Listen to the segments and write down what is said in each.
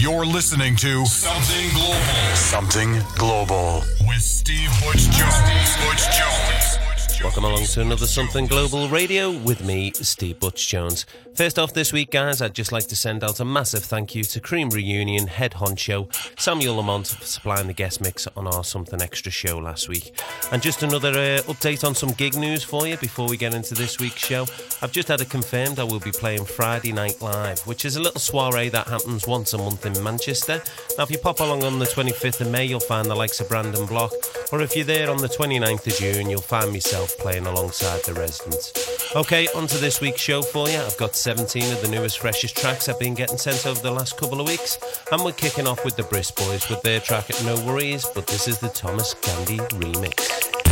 You're listening to Something Global. Something Global with Steve Butch Jones. Butch Jones. Welcome along to another Something Global Radio with me, Steve Butch Jones. First off this week, guys, I'd just like to send out a massive thank you to Cream Reunion head honcho Samuel Lamont for supplying the guest mix on our Something Extra show last week. And just another uh, update on some gig news for you before we get into this week's show. I've just had it confirmed I will be playing Friday Night Live, which is a little soiree that happens once a month in Manchester. Now, if you pop along on the 25th of May, you'll find the likes of Brandon Block, or if you're there on the 29th of June, you'll find myself playing alongside the residents. Okay, on to this week's show for you. I've got 17 of the newest, freshest tracks I've been getting sent over the last couple of weeks, and we're kicking off with the Briss Boys with their track No Worries, but this is the Thomas Gandy remix.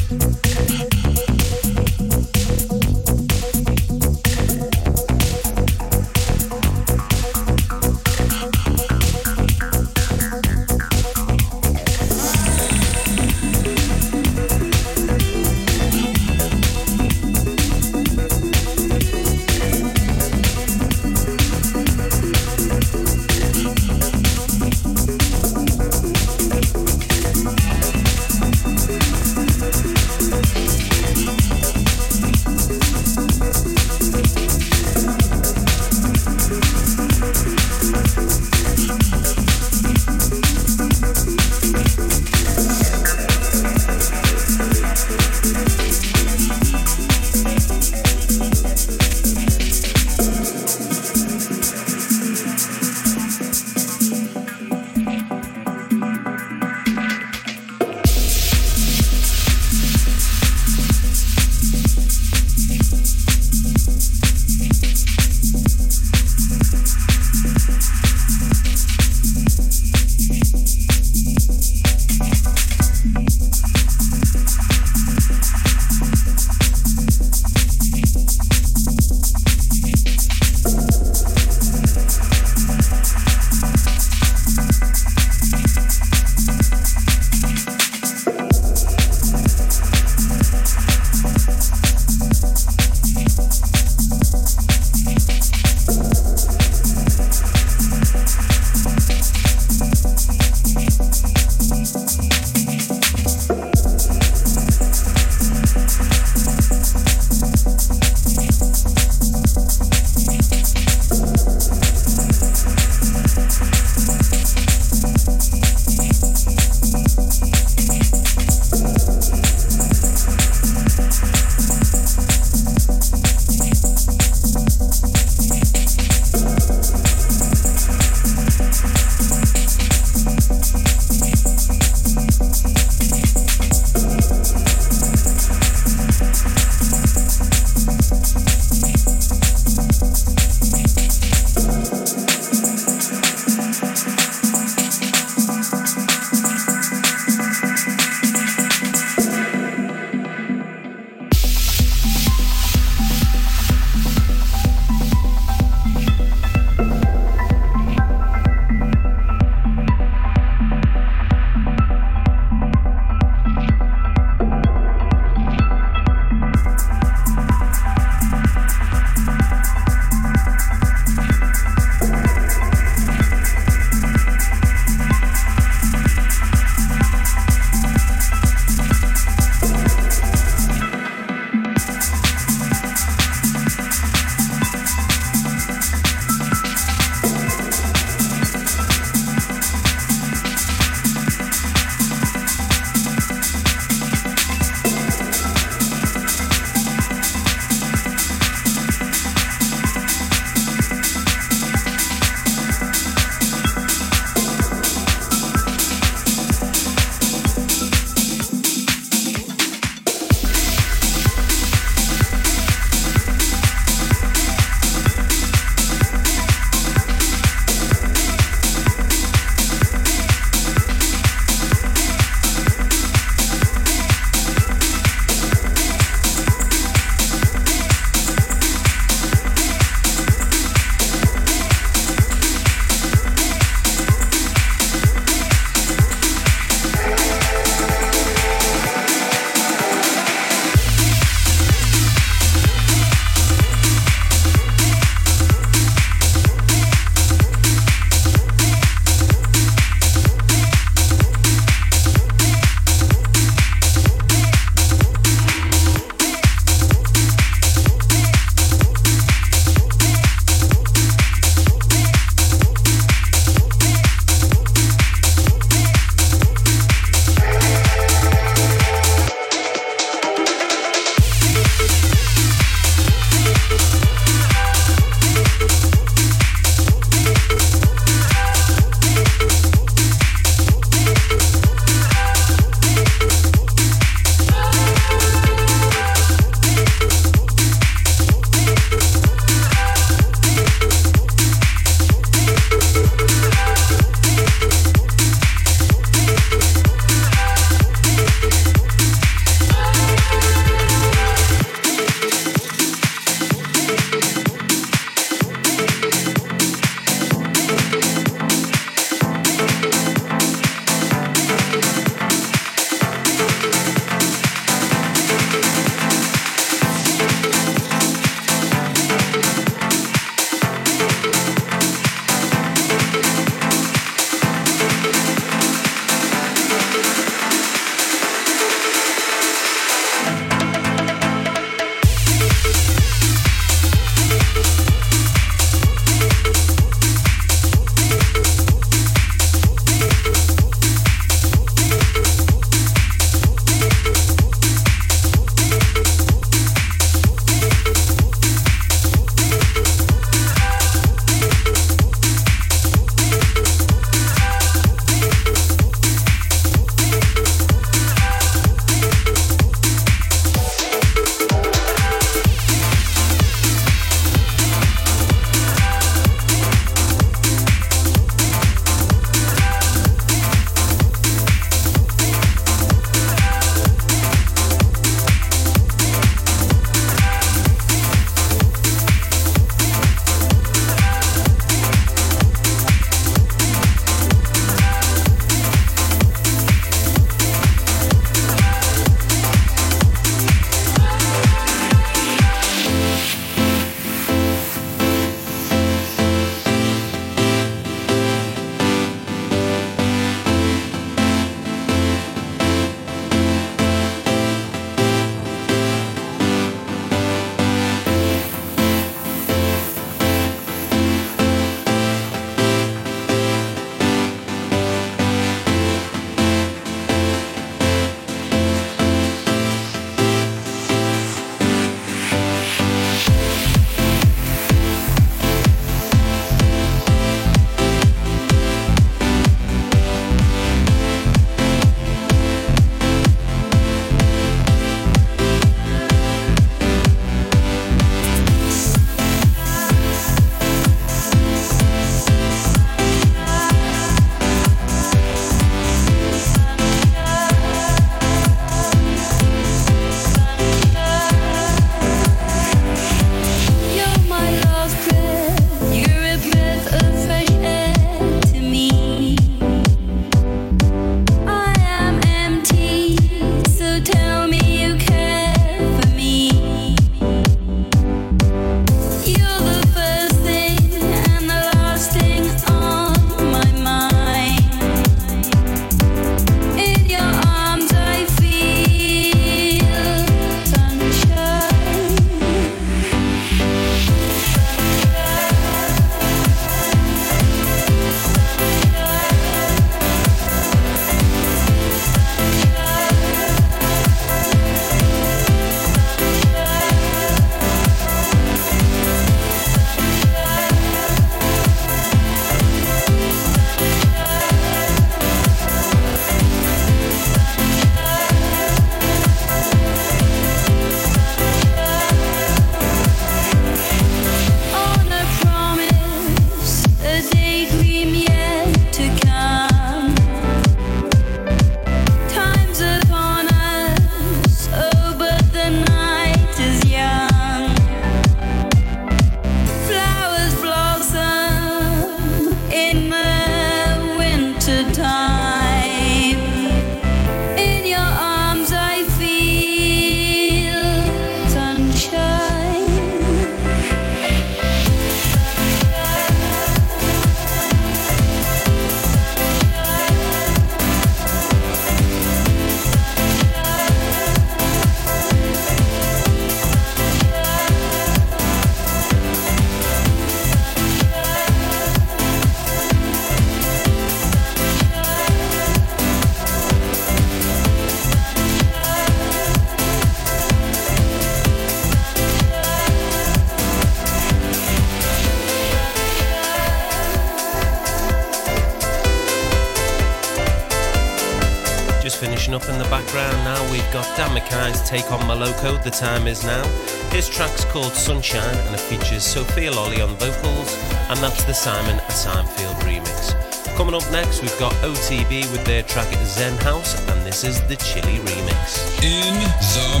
We've Dan McKay's take on Moloko, The Time Is Now. His track's called Sunshine and it features Sophia Lolly on vocals, and that's the Simon Simefield remix. Coming up next, we've got OTB with their track Zen House, and this is the Chili remix. In the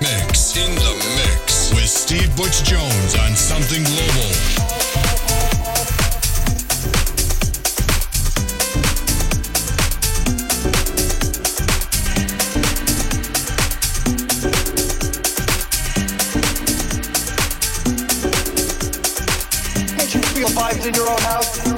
mix. In the mix. With Steve Butch Jones on Something Global. In your own house?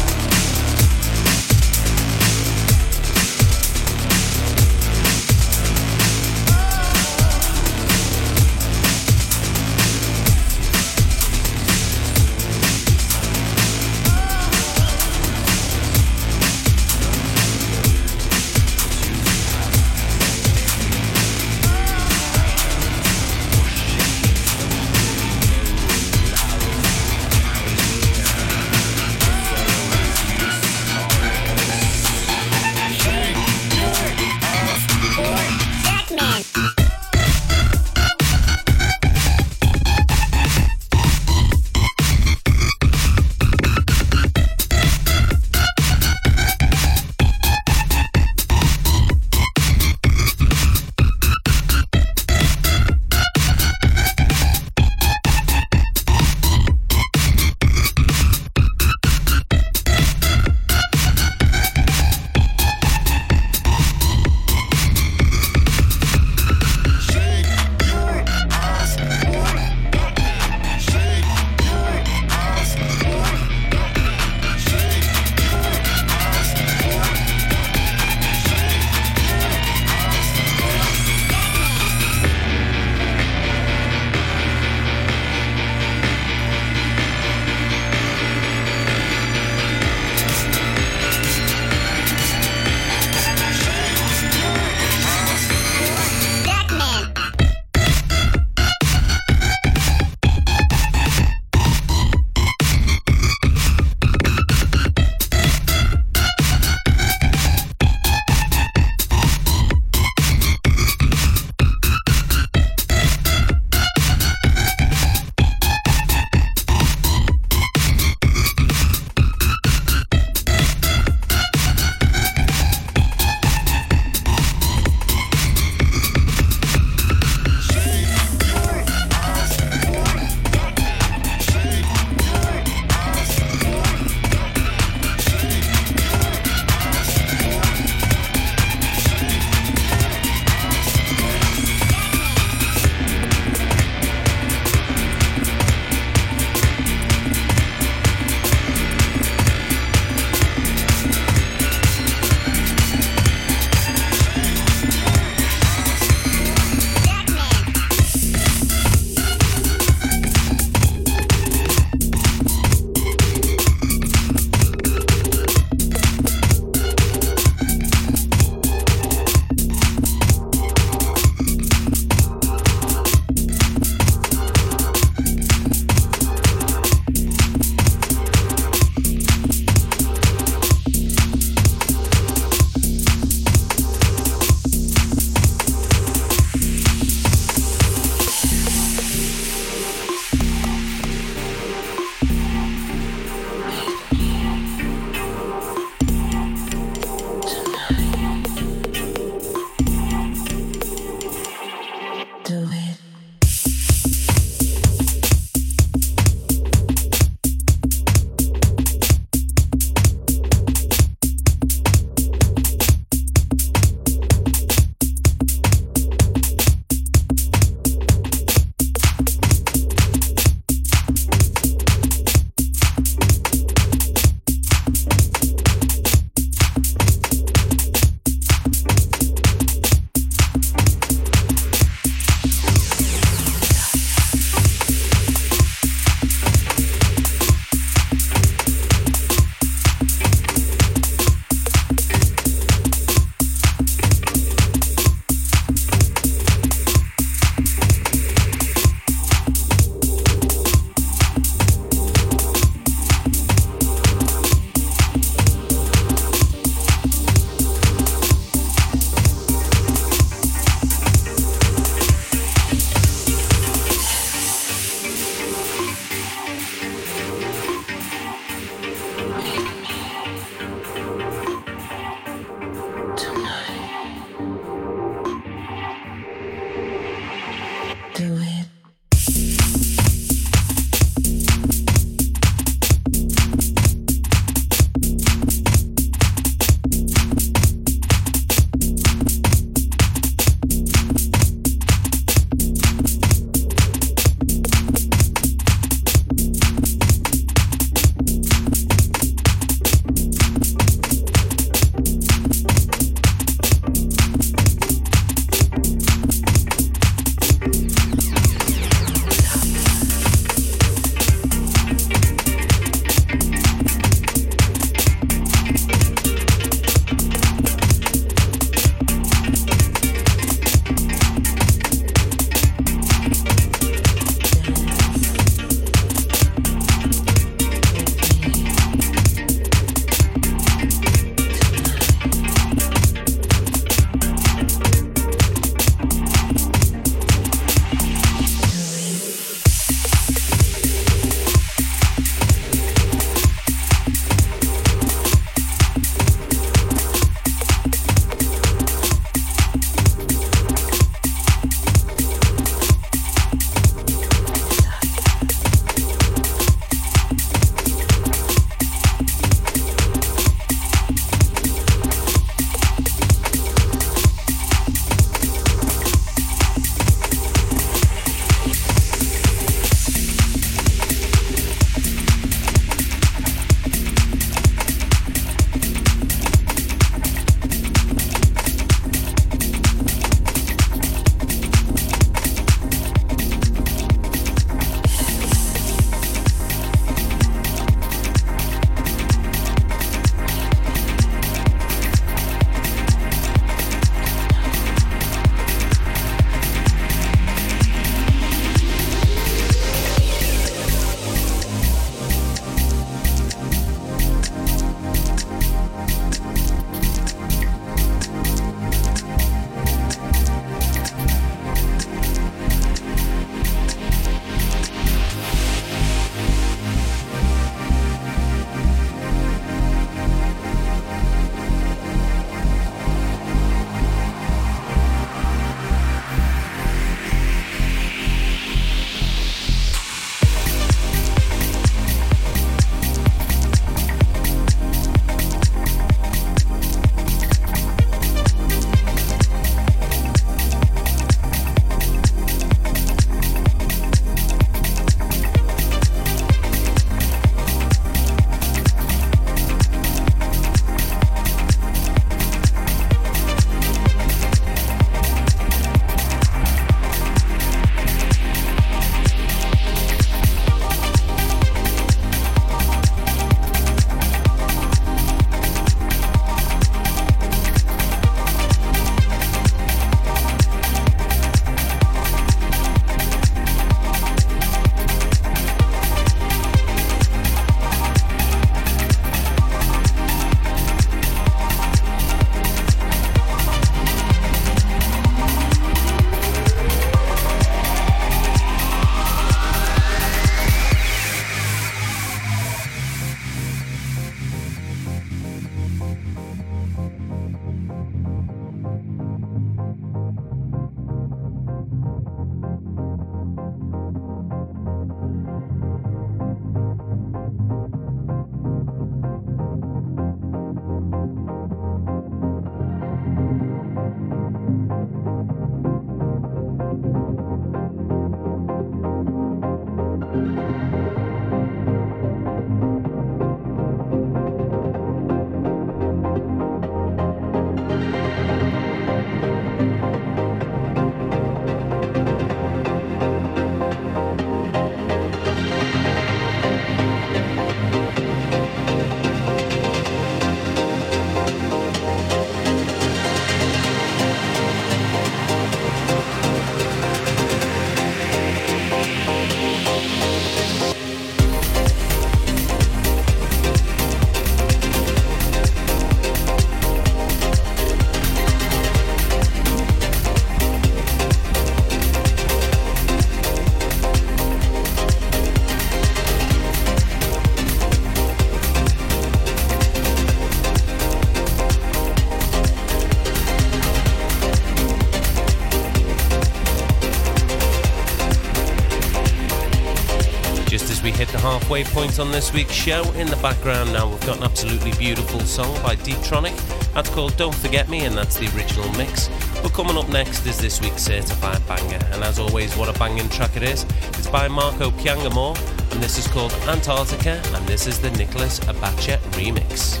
Halfway point on this week's show. In the background now, we've got an absolutely beautiful song by Deeptronic. That's called Don't Forget Me, and that's the original mix. But coming up next is this week's certified banger, and as always, what a banging track it is. It's by Marco Piangamore, and this is called Antarctica, and this is the Nicholas Abacha remix.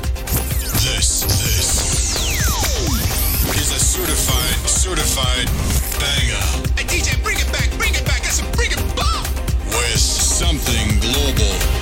This, this is a certified, certified banger. Hey DJ, bring it back, bring it back, something global.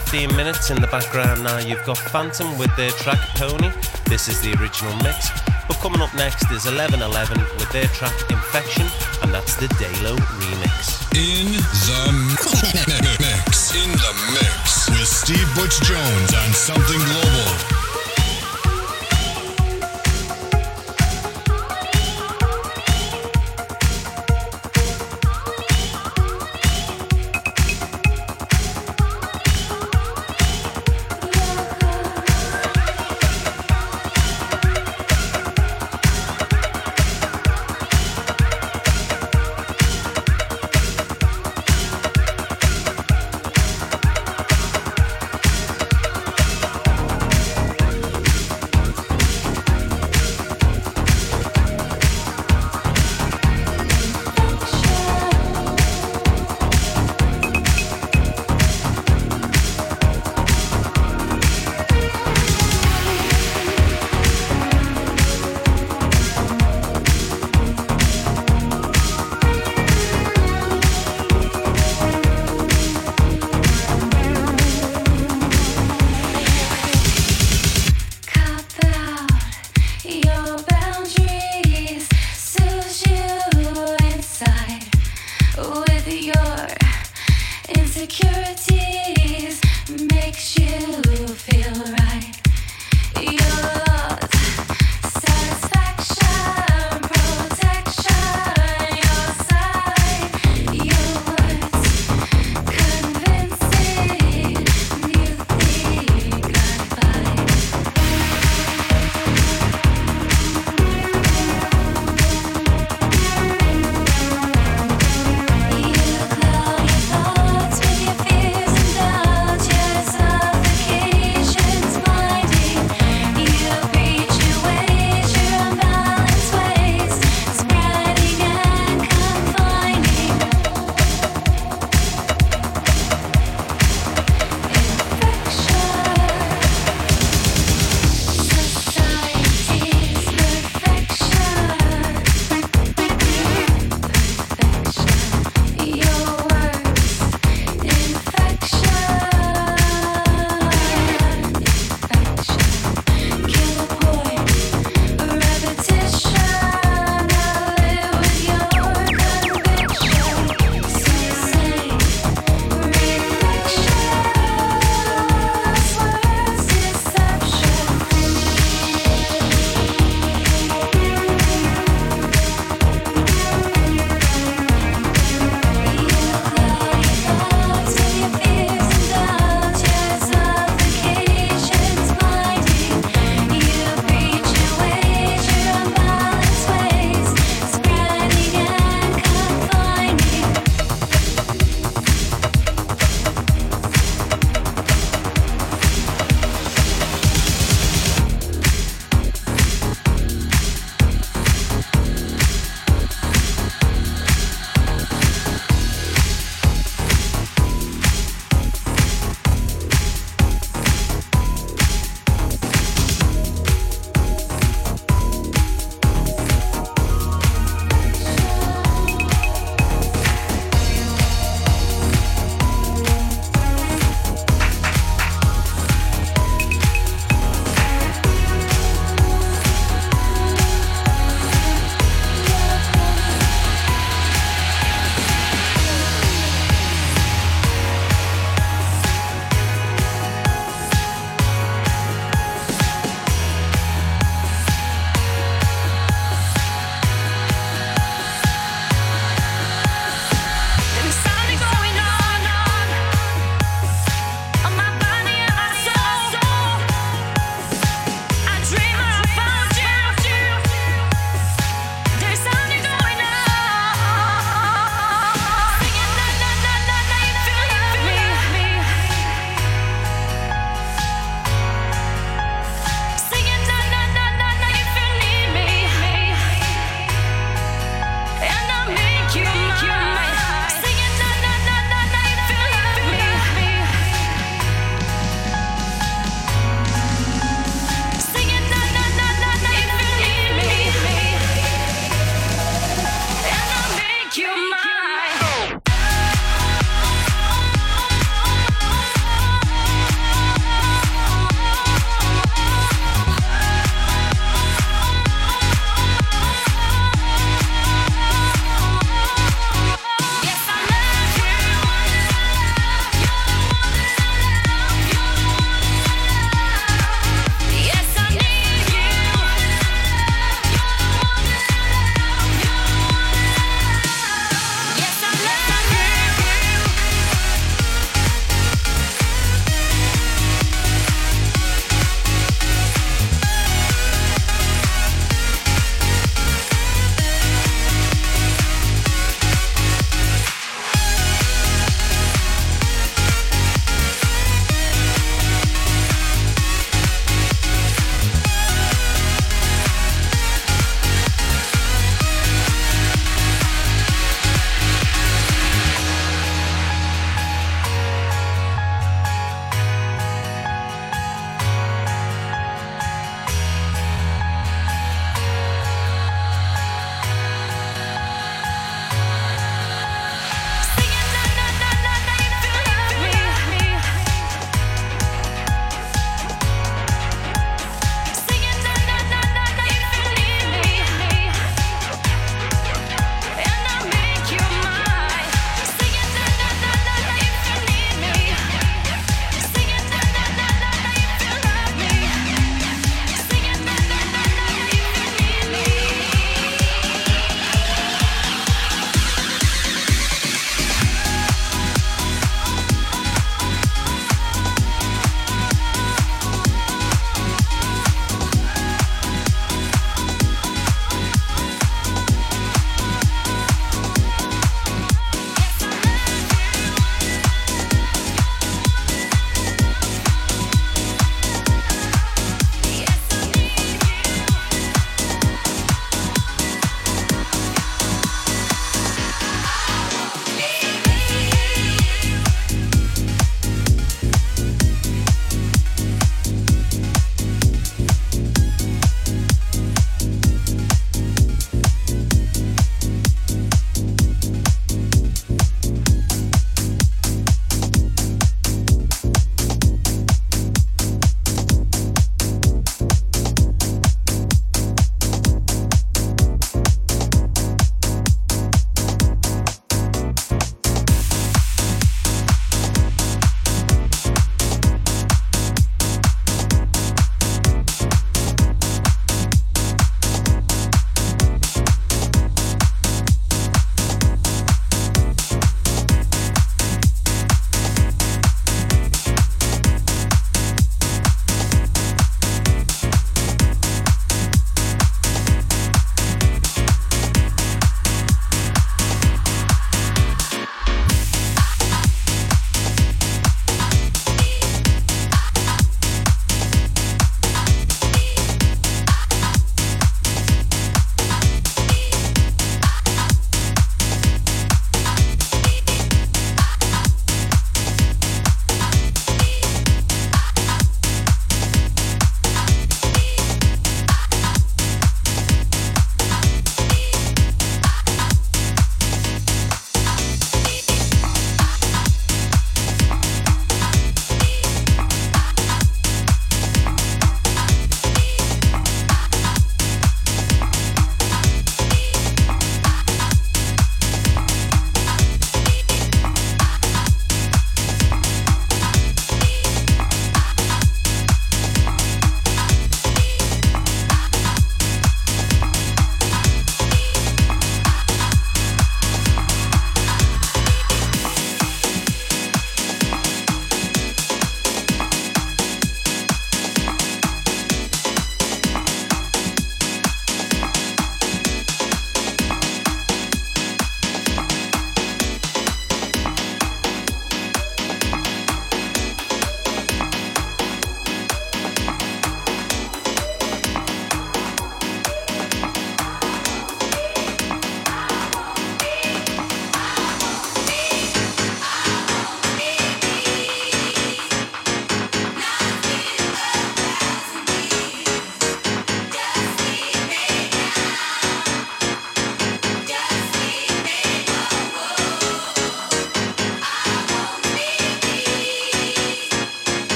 15 minutes. In the background now, you've got Phantom with their track Pony. This is the original mix. But coming up next is 1111 with their track Infection, and that's the Dalo remix. In the mix. In the mix with Steve Butch Jones on Something Global.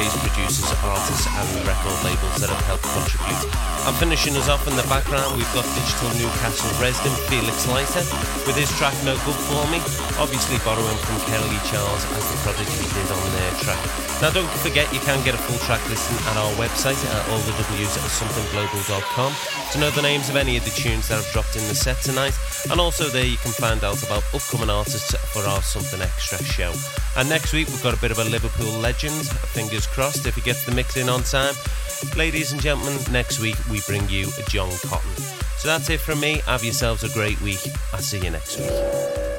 DJs, producers, artists, and record labels that have helped contribute. I'm finishing us off in the background. We've got Digital Newcastle resident Felix Leiter with his track No Good For Me, obviously borrowing from Kelly Charles as the Prodigy did on their track. Now, don't forget you can get a full track listing at our website at allthews at somethingglobal.com to know the names of any of the tunes that have dropped in the set tonight. And also there you can find out about upcoming artists for our Something Extra show. And next week we've got a bit of a Liverpool legend, fingers crossed if he gets the mix in on time. Ladies and gentlemen, next week we bring you John Cotton. So that's it from me. Have yourselves a great week. I'll see you next week.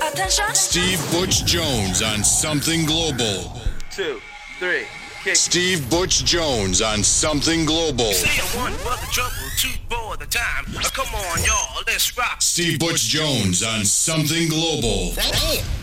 Attention. Steve Butch Jones on Something Global. Two, three. Kick. Steve Butch Jones on Something Global. Say one for the trouble, two for the time. Come on, y'all, let's rock. Steve Butch Jones on Something Global. Damn.